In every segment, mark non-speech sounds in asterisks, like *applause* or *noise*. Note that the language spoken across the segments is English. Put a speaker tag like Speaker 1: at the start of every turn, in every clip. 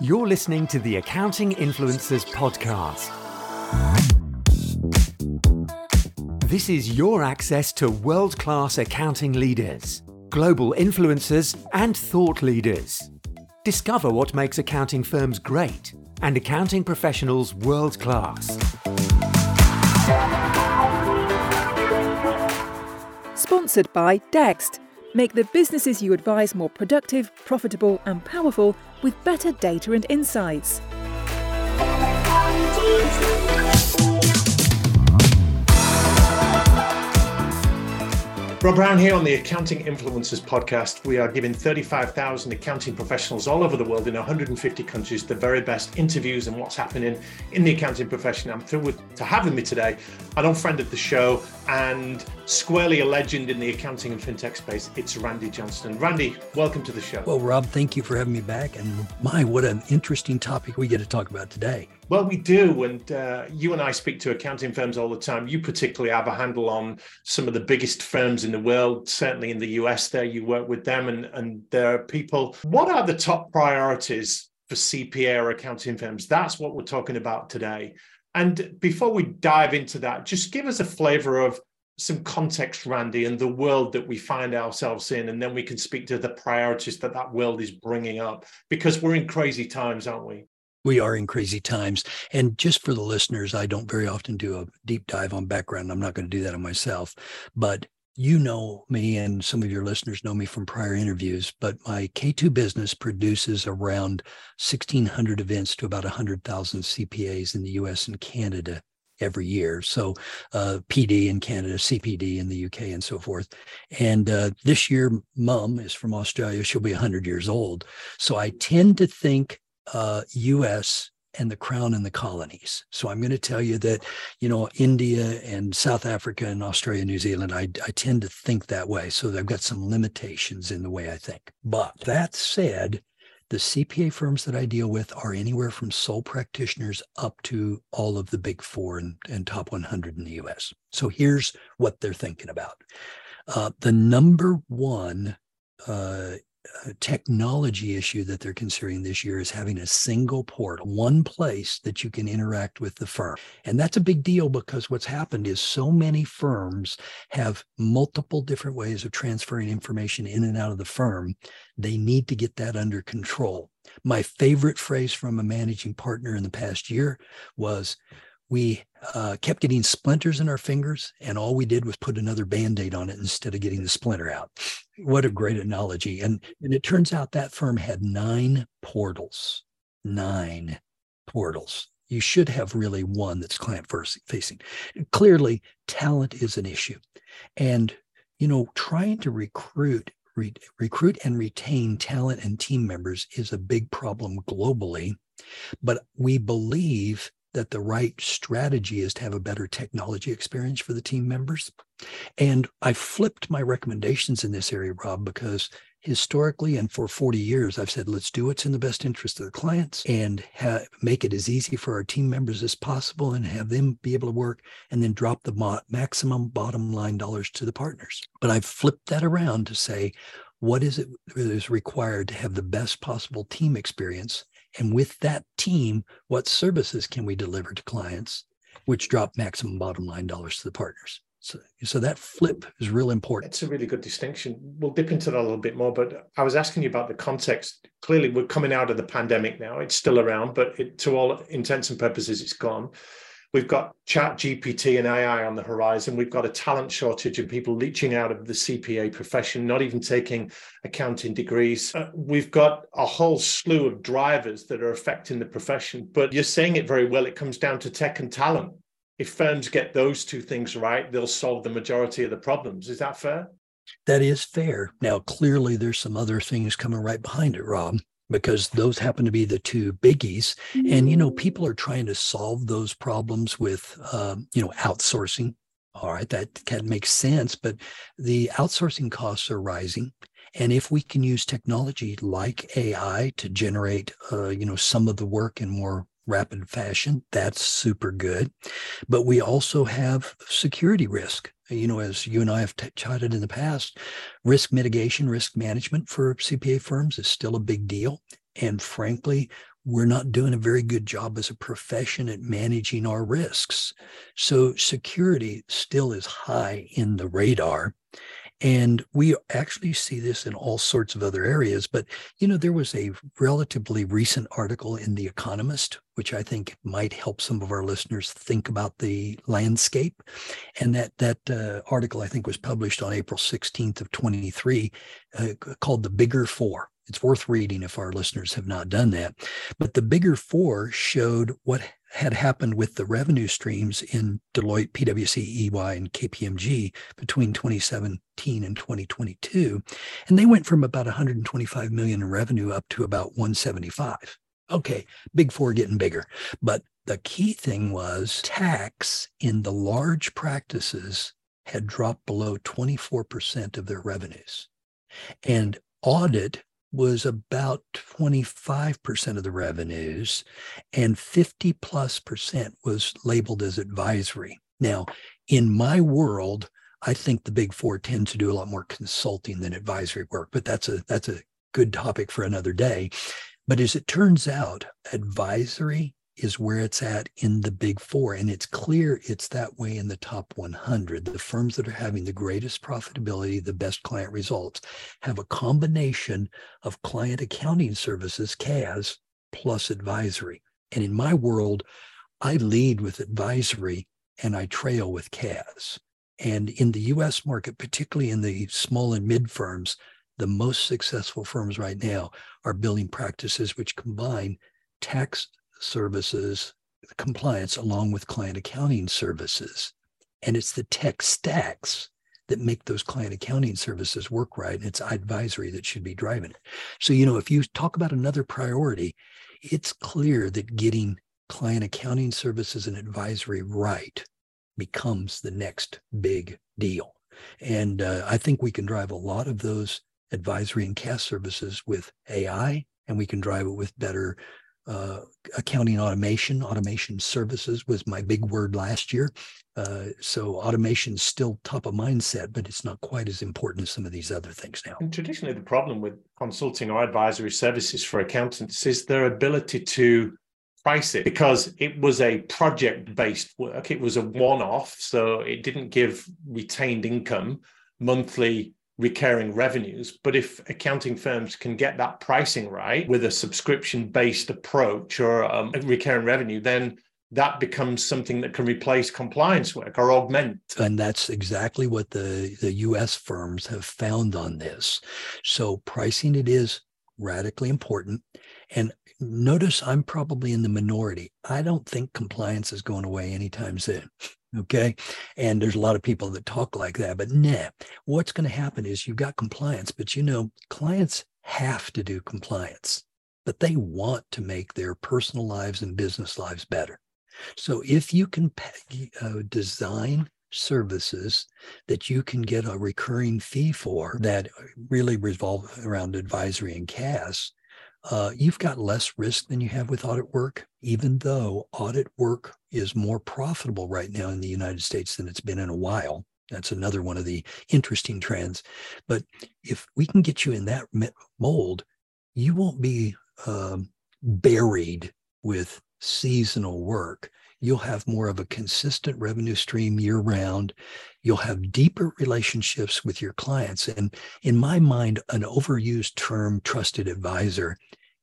Speaker 1: You're listening to the Accounting Influencers Podcast. This is your access to world class accounting leaders, global influencers, and thought leaders. Discover what makes accounting firms great and accounting professionals world class.
Speaker 2: Sponsored by Dext. Make the businesses you advise more productive, profitable, and powerful with better data and insights.
Speaker 3: Rob Brown here on the Accounting Influencers podcast. We are giving 35,000 accounting professionals all over the world in 150 countries the very best interviews and what's happening in the accounting profession. I'm thrilled to have with me today an old friend of the show and squarely a legend in the accounting and fintech space. It's Randy Johnston. Randy, welcome to the show.
Speaker 4: Well, Rob, thank you for having me back. And my, what an interesting topic we get to talk about today.
Speaker 3: Well, we do. And uh, you and I speak to accounting firms all the time. You particularly have a handle on some of the biggest firms in the world, certainly in the US there. You work with them and, and there are people. What are the top priorities for CPA or accounting firms? That's what we're talking about today. And before we dive into that, just give us a flavor of some context, Randy, and the world that we find ourselves in, and then we can speak to the priorities that that world is bringing up because we're in crazy times, aren't we?
Speaker 4: We are in crazy times. And just for the listeners, I don't very often do a deep dive on background. I'm not going to do that on myself, but you know me and some of your listeners know me from prior interviews, but my K2 business produces around 1,600 events to about 100,000 CPAs in the US and Canada every year. So uh, PD in Canada, CPD in the UK, and so forth. And uh, this year, Mum is from Australia. She'll be 100 years old. So I tend to think uh, U.S. and the crown and the colonies. So I'm going to tell you that, you know, India and South Africa and Australia, New Zealand, I, I tend to think that way. So I've got some limitations in the way I think. But that said, the CPA firms that I deal with are anywhere from sole practitioners up to all of the big four and, and top 100 in the US. So here's what they're thinking about. Uh, the number one uh, technology issue that they're considering this year is having a single port, one place that you can interact with the firm. And that's a big deal because what's happened is so many firms have multiple different ways of transferring information in and out of the firm. They need to get that under control. My favorite phrase from a managing partner in the past year was, we uh, kept getting splinters in our fingers, and all we did was put another band aid on it instead of getting the splinter out. What a great analogy. And, and it turns out that firm had nine portals, nine portals. You should have really one that's client facing. Clearly, talent is an issue. And, you know, trying to recruit Re- recruit and retain talent and team members is a big problem globally. But we believe that the right strategy is to have a better technology experience for the team members. And I flipped my recommendations in this area, Rob, because historically and for 40 years, I've said, let's do what's in the best interest of the clients and ha- make it as easy for our team members as possible and have them be able to work and then drop the mo- maximum bottom line dollars to the partners. But I've flipped that around to say, what is it that is required to have the best possible team experience and with that team, what services can we deliver to clients, which drop maximum bottom line dollars to the partners? So, so that flip is real important.
Speaker 3: It's a really good distinction. We'll dip into that a little bit more, but I was asking you about the context. Clearly, we're coming out of the pandemic now. It's still around, but it, to all intents and purposes, it's gone. We've got ChatGPT and AI on the horizon. We've got a talent shortage and people leeching out of the CPA profession, not even taking accounting degrees. Uh, we've got a whole slew of drivers that are affecting the profession. But you're saying it very well. It comes down to tech and talent. If firms get those two things right, they'll solve the majority of the problems. Is that fair?
Speaker 4: That is fair. Now, clearly, there's some other things coming right behind it, Rob because those happen to be the two biggies. And, you know, people are trying to solve those problems with, um, you know, outsourcing. All right, that can make sense, but the outsourcing costs are rising. And if we can use technology like AI to generate, uh, you know, some of the work in more rapid fashion. That's super good. But we also have security risk. You know, as you and I have t- chatted in the past, risk mitigation, risk management for CPA firms is still a big deal. And frankly, we're not doing a very good job as a profession at managing our risks. So security still is high in the radar. And we actually see this in all sorts of other areas. But, you know, there was a relatively recent article in The Economist, which I think might help some of our listeners think about the landscape. And that, that uh, article, I think, was published on April 16th of 23, uh, called The Bigger Four. It's worth reading if our listeners have not done that. But the bigger four showed what had happened with the revenue streams in Deloitte, PwC, EY, and KPMG between 2017 and 2022. And they went from about 125 million in revenue up to about 175. Okay, big four getting bigger. But the key thing was tax in the large practices had dropped below 24% of their revenues. And audit was about 25% of the revenues, and 50 plus percent was labeled as advisory. Now, in my world, I think the big four tend to do a lot more consulting than advisory work, but that's a that's a good topic for another day. But as it turns out, advisory is where it's at in the big four. And it's clear it's that way in the top 100. The firms that are having the greatest profitability, the best client results, have a combination of client accounting services, CAS, plus advisory. And in my world, I lead with advisory and I trail with CAS. And in the US market, particularly in the small and mid firms, the most successful firms right now are building practices which combine tax services compliance along with client accounting services. And it's the tech stacks that make those client accounting services work right. And it's advisory that should be driving it. So, you know, if you talk about another priority, it's clear that getting client accounting services and advisory right becomes the next big deal. And uh, I think we can drive a lot of those advisory and CAS services with AI, and we can drive it with better uh, accounting automation, automation services was my big word last year. Uh, so automation is still top of mindset, but it's not quite as important as some of these other things now.
Speaker 3: And traditionally, the problem with consulting or advisory services for accountants is their ability to price it because it was a project based work. It was a one off, so it didn't give retained income monthly recurring revenues. But if accounting firms can get that pricing right with a subscription based approach or um, recurring revenue, then that becomes something that can replace compliance work or augment.
Speaker 4: And that's exactly what the, the US firms have found on this. So pricing it is radically important. And notice I'm probably in the minority. I don't think compliance is going away anytime soon. *laughs* Okay. And there's a lot of people that talk like that, but nah, what's going to happen is you've got compliance, but you know, clients have to do compliance, but they want to make their personal lives and business lives better. So if you can uh, design services that you can get a recurring fee for that really revolve around advisory and CAS, uh, you've got less risk than you have with audit work, even though audit work is more profitable right now in the United States than it's been in a while. That's another one of the interesting trends. But if we can get you in that mold, you won't be um, buried with seasonal work. You'll have more of a consistent revenue stream year round. You'll have deeper relationships with your clients. And in my mind, an overused term, trusted advisor,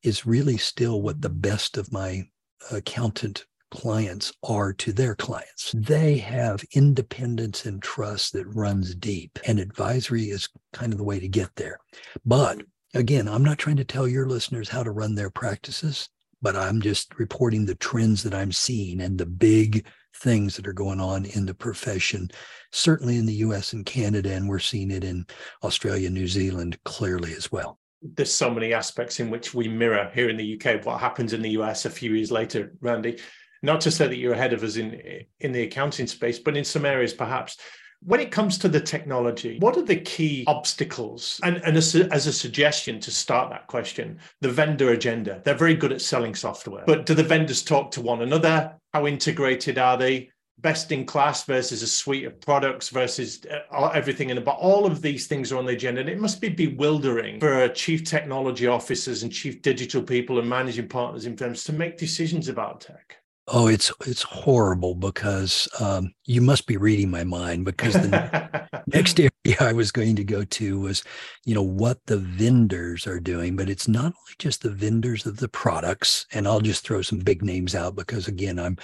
Speaker 4: is really still what the best of my accountant clients are to their clients. They have independence and trust that runs deep, and advisory is kind of the way to get there. But again, I'm not trying to tell your listeners how to run their practices, but I'm just reporting the trends that I'm seeing and the big things that are going on in the profession, certainly in the US and Canada, and we're seeing it in Australia, New Zealand clearly as well
Speaker 3: there's so many aspects in which we mirror here in the UK what happens in the US a few years later, Randy. Not to say that you're ahead of us in in the accounting space, but in some areas perhaps when it comes to the technology, what are the key obstacles? And, and as, a, as a suggestion to start that question, the vendor agenda. They're very good at selling software, but do the vendors talk to one another? How integrated are they? Best in class versus a suite of products versus uh, everything in about all of these things are on the agenda. And it must be bewildering for chief technology officers and chief digital people and managing partners in firms to make decisions about tech.
Speaker 4: Oh, it's it's horrible because um, you must be reading my mind because the *laughs* next area *laughs* I was going to go to was, you know, what the vendors are doing. But it's not only just the vendors of the products, and I'll just throw some big names out because again, I'm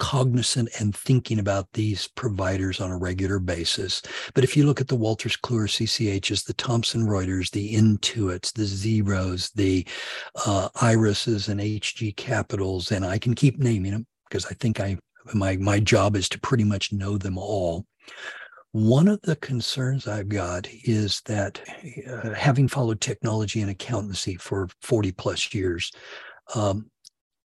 Speaker 4: cognizant and thinking about these providers on a regular basis. But if you look at the Wolters Kluwer CCHs, the Thomson Reuters, the Intuits, the Xeros, the uh, Irises and HG Capitals, and I can keep naming them because I think I my my job is to pretty much know them all. One of the concerns I've got is that uh, having followed technology and accountancy for 40 plus years, um,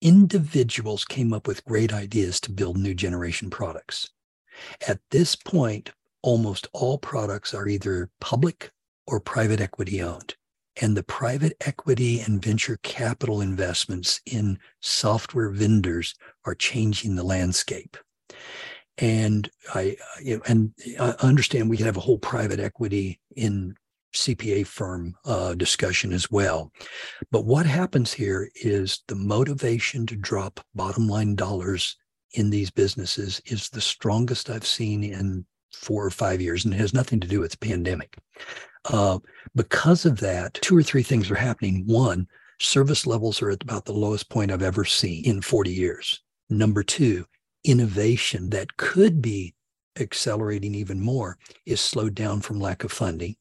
Speaker 4: individuals came up with great ideas to build new generation products. At this point, almost all products are either public or private equity owned. And the private equity and venture capital investments in software vendors are changing the landscape. And I, you know, and I understand we can have a whole private equity in CPA firm uh, discussion as well. But what happens here is the motivation to drop bottom line dollars in these businesses is the strongest I've seen in four or five years, and it has nothing to do with the pandemic. Uh, because of that, two or three things are happening. One, service levels are at about the lowest point I've ever seen in 40 years. Number two, innovation that could be accelerating even more is slowed down from lack of funding.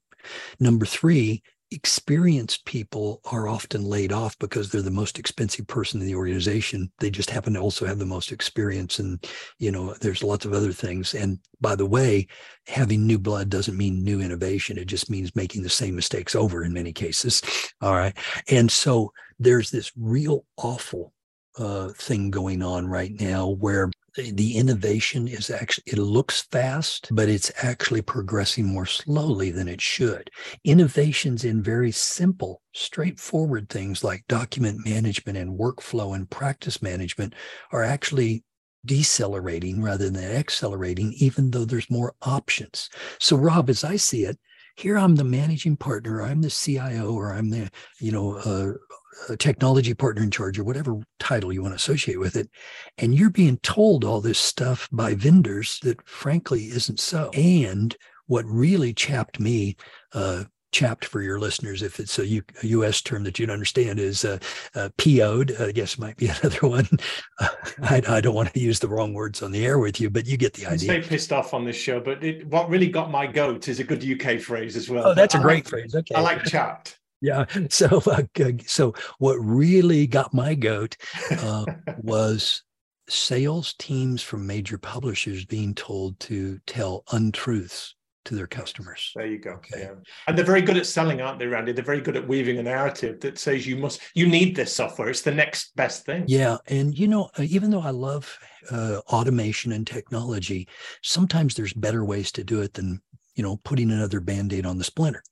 Speaker 4: Number three, experienced people are often laid off because they're the most expensive person in the organization. They just happen to also have the most experience and you know there's lots of other things. And by the way having new blood doesn't mean new innovation. It just means making the same mistakes over in many cases. All right. And so there's this real awful uh, thing going on right now where the innovation is actually it looks fast but it's actually progressing more slowly than it should. Innovations in very simple straightforward things like document management and workflow and practice management are actually decelerating rather than accelerating even though there's more options. So rob as i see it here i'm the managing partner i'm the cio or i'm the you know uh, technology partner in charge or whatever title you want to associate with it and you're being told all this stuff by vendors that frankly isn't so. And what really chapped me uh, chapped for your listeners if it's a, U, a us term that you'd understand is uh, uh, po'd i guess might be *laughs* another one. Uh, I, I, don't want to use the wrong words on the air with you but you get the idea.
Speaker 3: stay pissed off on this show but it, what really got my goat is a good uk phrase as well.
Speaker 4: Oh that's a great like, phrase. Okay. I
Speaker 3: like chapped.
Speaker 4: Yeah. So, uh, so what really got my goat uh, *laughs* was sales teams from major publishers being told to tell untruths to their customers.
Speaker 3: There you go. Okay. Yeah. And they're very good at selling, aren't they, Randy? They're very good at weaving a narrative that says you must, you need this software. It's the next best thing.
Speaker 4: Yeah. And, you know, uh, even though I love uh, automation and technology, sometimes there's better ways to do it than, you know, putting another band aid on the splinter.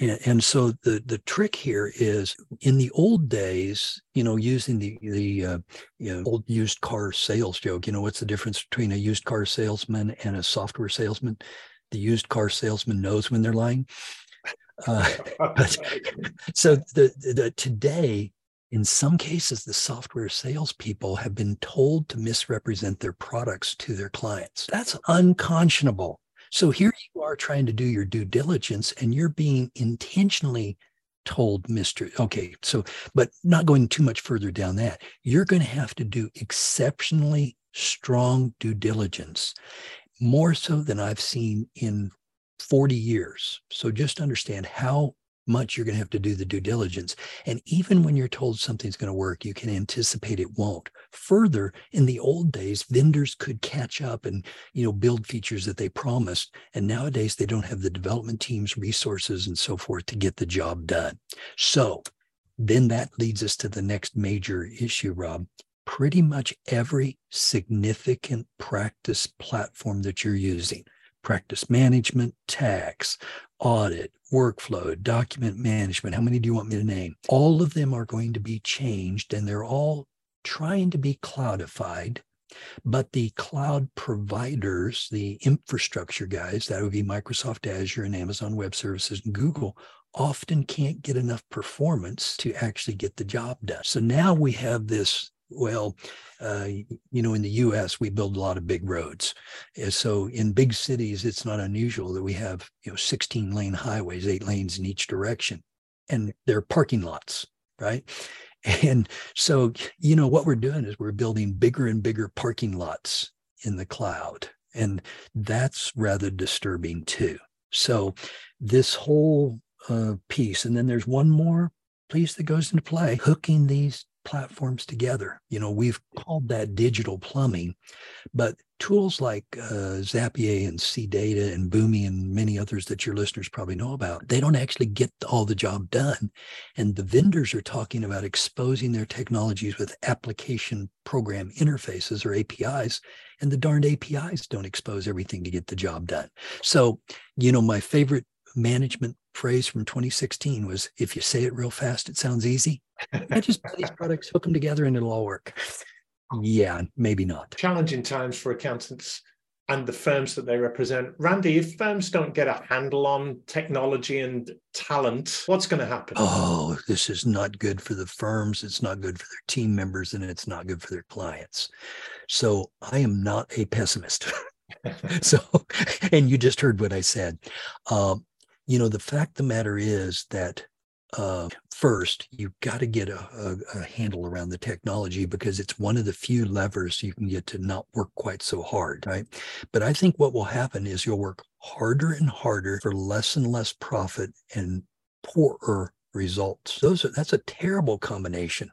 Speaker 4: And, and, so the the trick here is in the old days, you know, using the the uh, you know, old used car sales joke. You know, what's the difference between a used car salesman and a software salesman? The used car salesman knows when they're lying. Uh, *laughs* but, so the, the today in some cases, the software salespeople have been told to misrepresent their products to their clients. That's unconscionable. So here you are trying to do your due diligence and you're being intentionally told Mr. Okay, so, but not going too much further down that, you're going to have to do exceptionally strong due diligence, more so than I've seen in 40 years. So just understand how much you're going to have to do the due diligence. And even when you're told something's going to work, you can anticipate it won't. Further, in the old days, vendors could catch up and you know build features that they promised. And nowadays they don't have the development teams, resources, and so forth to get the job done. So then that leads us to the next major issue, Rob. Pretty much every significant practice platform that you're using practice management, tax, audit, workflow, document management. How many do you want me to name? All of them are going to be changed and they're all trying to be cloudified. But the cloud providers, the infrastructure guys, that would be Microsoft Azure and Amazon Web Services and Google, often can't get enough performance to actually get the job done. So now we have this well, uh, you know, in the U.S., we build a lot of big roads. So in big cities, it's not unusual that we have, you know, 16 lane highways, eight lanes in each direction, and they're parking lots, right? *laughs* And so, you know, what we're doing is we're building bigger and bigger parking lots in the cloud. And that's rather disturbing too. So, this whole uh, piece, and then there's one more piece that goes into play hooking these platforms together. You know, we've called that digital plumbing, but tools like uh, Zapier and CData and Boomi and many others that your listeners probably know about, they don't actually get all the job done. And the vendors are talking about exposing their technologies with application program interfaces or APIs, and the darned APIs don't expose everything to get the job done. So, you know, my favorite management phrase from 2016 was if you say it real fast, it sounds easy. *laughs* I just buy these products, hook them together, and it'll all work. Yeah, maybe not.
Speaker 3: Challenging times for accountants and the firms that they represent. Randy, if firms don't get a handle on technology and talent, what's going to happen?
Speaker 4: Oh, this is not good for the firms. It's not good for their team members, and it's not good for their clients. So I am not a pessimist. *laughs* so, and you just heard what I said. Um, you know, the fact the matter is that uh, first, you've got to get a, a, a, handle around the technology because it's one of the few levers you can get to not work quite so hard, right? But I think what will happen is you'll work harder and harder for less and less profit and poorer results. Those are, that's a terrible combination.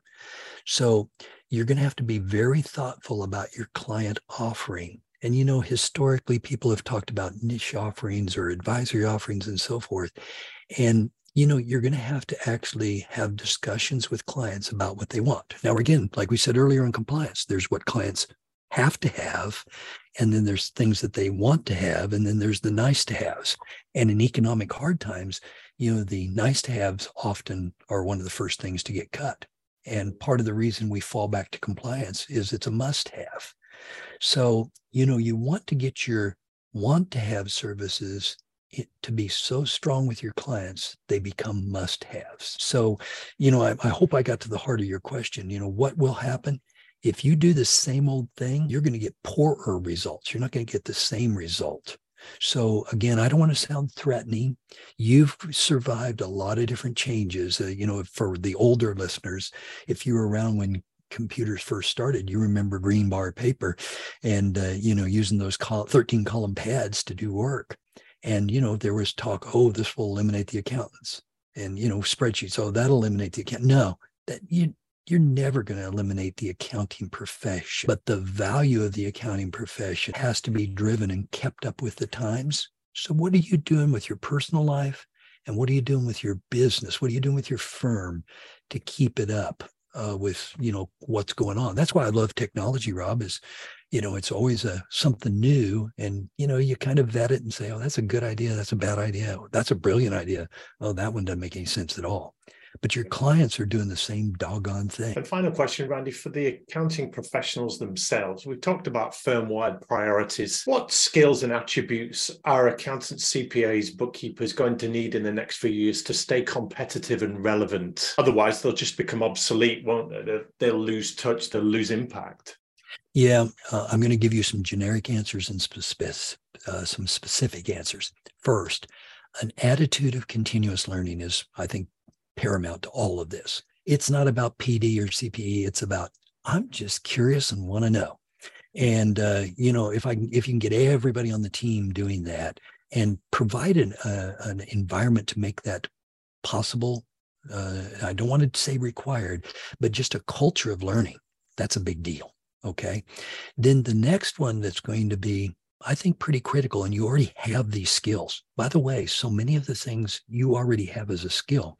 Speaker 4: So you're going to have to be very thoughtful about your client offering and you know, historically, people have talked about niche offerings or advisory offerings and so forth. And you know, you're going to have to actually have discussions with clients about what they want. Now, again, like we said earlier in compliance, there's what clients have to have, and then there's things that they want to have, and then there's the nice to haves. And in economic hard times, you know, the nice to haves often are one of the first things to get cut. And part of the reason we fall back to compliance is it's a must have. So, you know, you want to get your want to have services to be so strong with your clients, they become must haves. So, you know, I, I hope I got to the heart of your question. You know, what will happen? If you do the same old thing, you're going to get poorer results. You're not going to get the same result. So again, I don't want to sound threatening. You've survived a lot of different changes. Uh, you know, for the older listeners, if you were around when computers first started, you remember green bar paper and, uh, you know, using those 13 column pads to do work. And, you know, there was talk, oh, this will eliminate the accountants and, you know, spreadsheets. Oh, that'll eliminate the account. No, that you, you're never going to eliminate the accounting profession, but the value of the accounting profession has to be driven and kept up with the times. So, what are you doing with your personal life? And what are you doing with your business? What are you doing with your firm to keep it up? Uh, with you know what's going on. That's why I love technology, Rob. Is you know it's always a something new, and you know you kind of vet it and say, oh, that's a good idea, that's a bad idea, that's a brilliant idea. Oh, that one doesn't make any sense at all but your clients are doing the same doggone thing.
Speaker 3: And final question, Randy, for the accounting professionals themselves, we've talked about firm wide priorities. What skills and attributes are accountants, CPAs, bookkeepers going to need in the next few years to stay competitive and relevant? Otherwise, they'll just become obsolete, won't they? They'll lose touch, they'll lose impact.
Speaker 4: Yeah, uh, I'm going to give you some generic answers and spe- uh, some specific answers. First, an attitude of continuous learning is, I think, paramount to all of this. It's not about PD or CPE. It's about I'm just curious and want to know. And uh, you know, if I if you can get everybody on the team doing that and provide an, uh, an environment to make that possible, uh, I don't want to say required, but just a culture of learning. That's a big deal. Okay. Then the next one that's going to be I think pretty critical, and you already have these skills. By the way, so many of the things you already have as a skill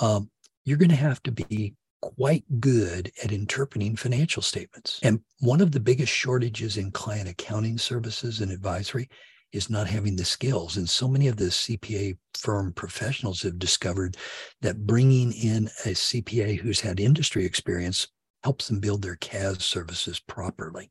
Speaker 4: um, you're going to have to be quite good at interpreting financial statements. And one of the biggest shortages in client accounting services and advisory is not having the skills. And so many of the CPA firm professionals have discovered that bringing in a CPA who's had industry experience helps them build their CAS services properly.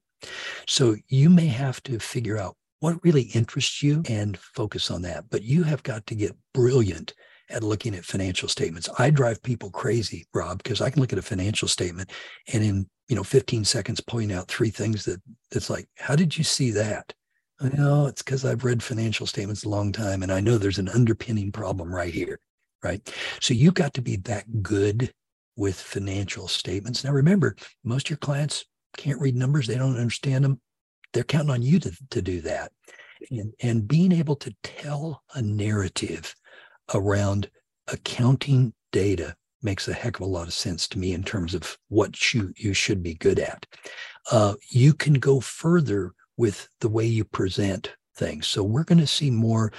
Speaker 4: So you may have to figure out what really interests you and focus on that. But you have got to get brilliant at looking at financial statements. I drive people crazy, Rob, because I can look at a financial statement and in you know 15 seconds point out three things that that's like, how did you see that? I know it's because I've read financial statements a long time and I know there's an underpinning problem right here. Right. So you've got to be that good with financial statements. Now remember, most of your clients can't read numbers, they don't understand them. They're counting on you to, to do that. And, and being able to tell a narrative around accounting data makes a heck of a lot of sense to me in terms of what you, you should be good at. Uh, you can go further with the way you present things. So we're going to see more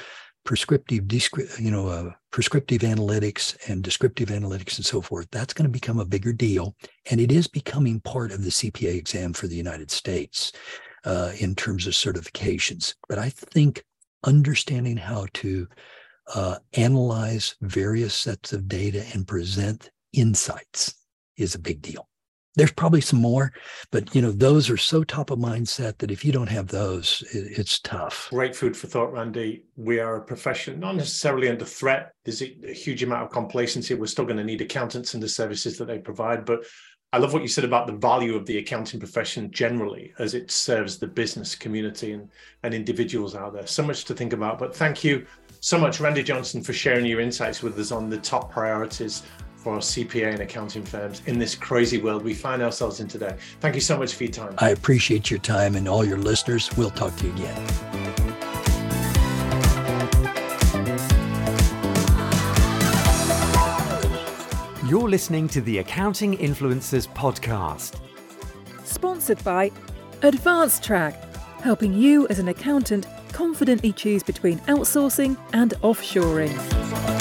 Speaker 4: prescriptive, you know, uh, prescriptive analytics and descriptive analytics and so forth. That's going to become a bigger deal, and it is becoming part of the CPA exam for the United States uh, in terms of certifications. But I think understanding how to uh, analyze various sets of data and present insights is a big deal. There's probably some more, but you know those are so top of mindset that if you don't have those, it, it's tough.
Speaker 3: Great food for thought, Randy. We are a profession not necessarily under threat. There's a, a huge amount of complacency. We're still going to need accountants and the services that they provide, but I love what you said about the value of the accounting profession generally as it serves the business community and, and individuals out there. So much to think about. But thank you so much, Randy Johnston, for sharing your insights with us on the top priorities for CPA and accounting firms in this crazy world we find ourselves in today. Thank you so much for your time.
Speaker 4: I appreciate your time and all your listeners. We'll talk to you again.
Speaker 1: You're listening to the Accounting Influencers podcast.
Speaker 2: Sponsored by AdvanceTrack, helping you as an accountant confidently choose between outsourcing and offshoring.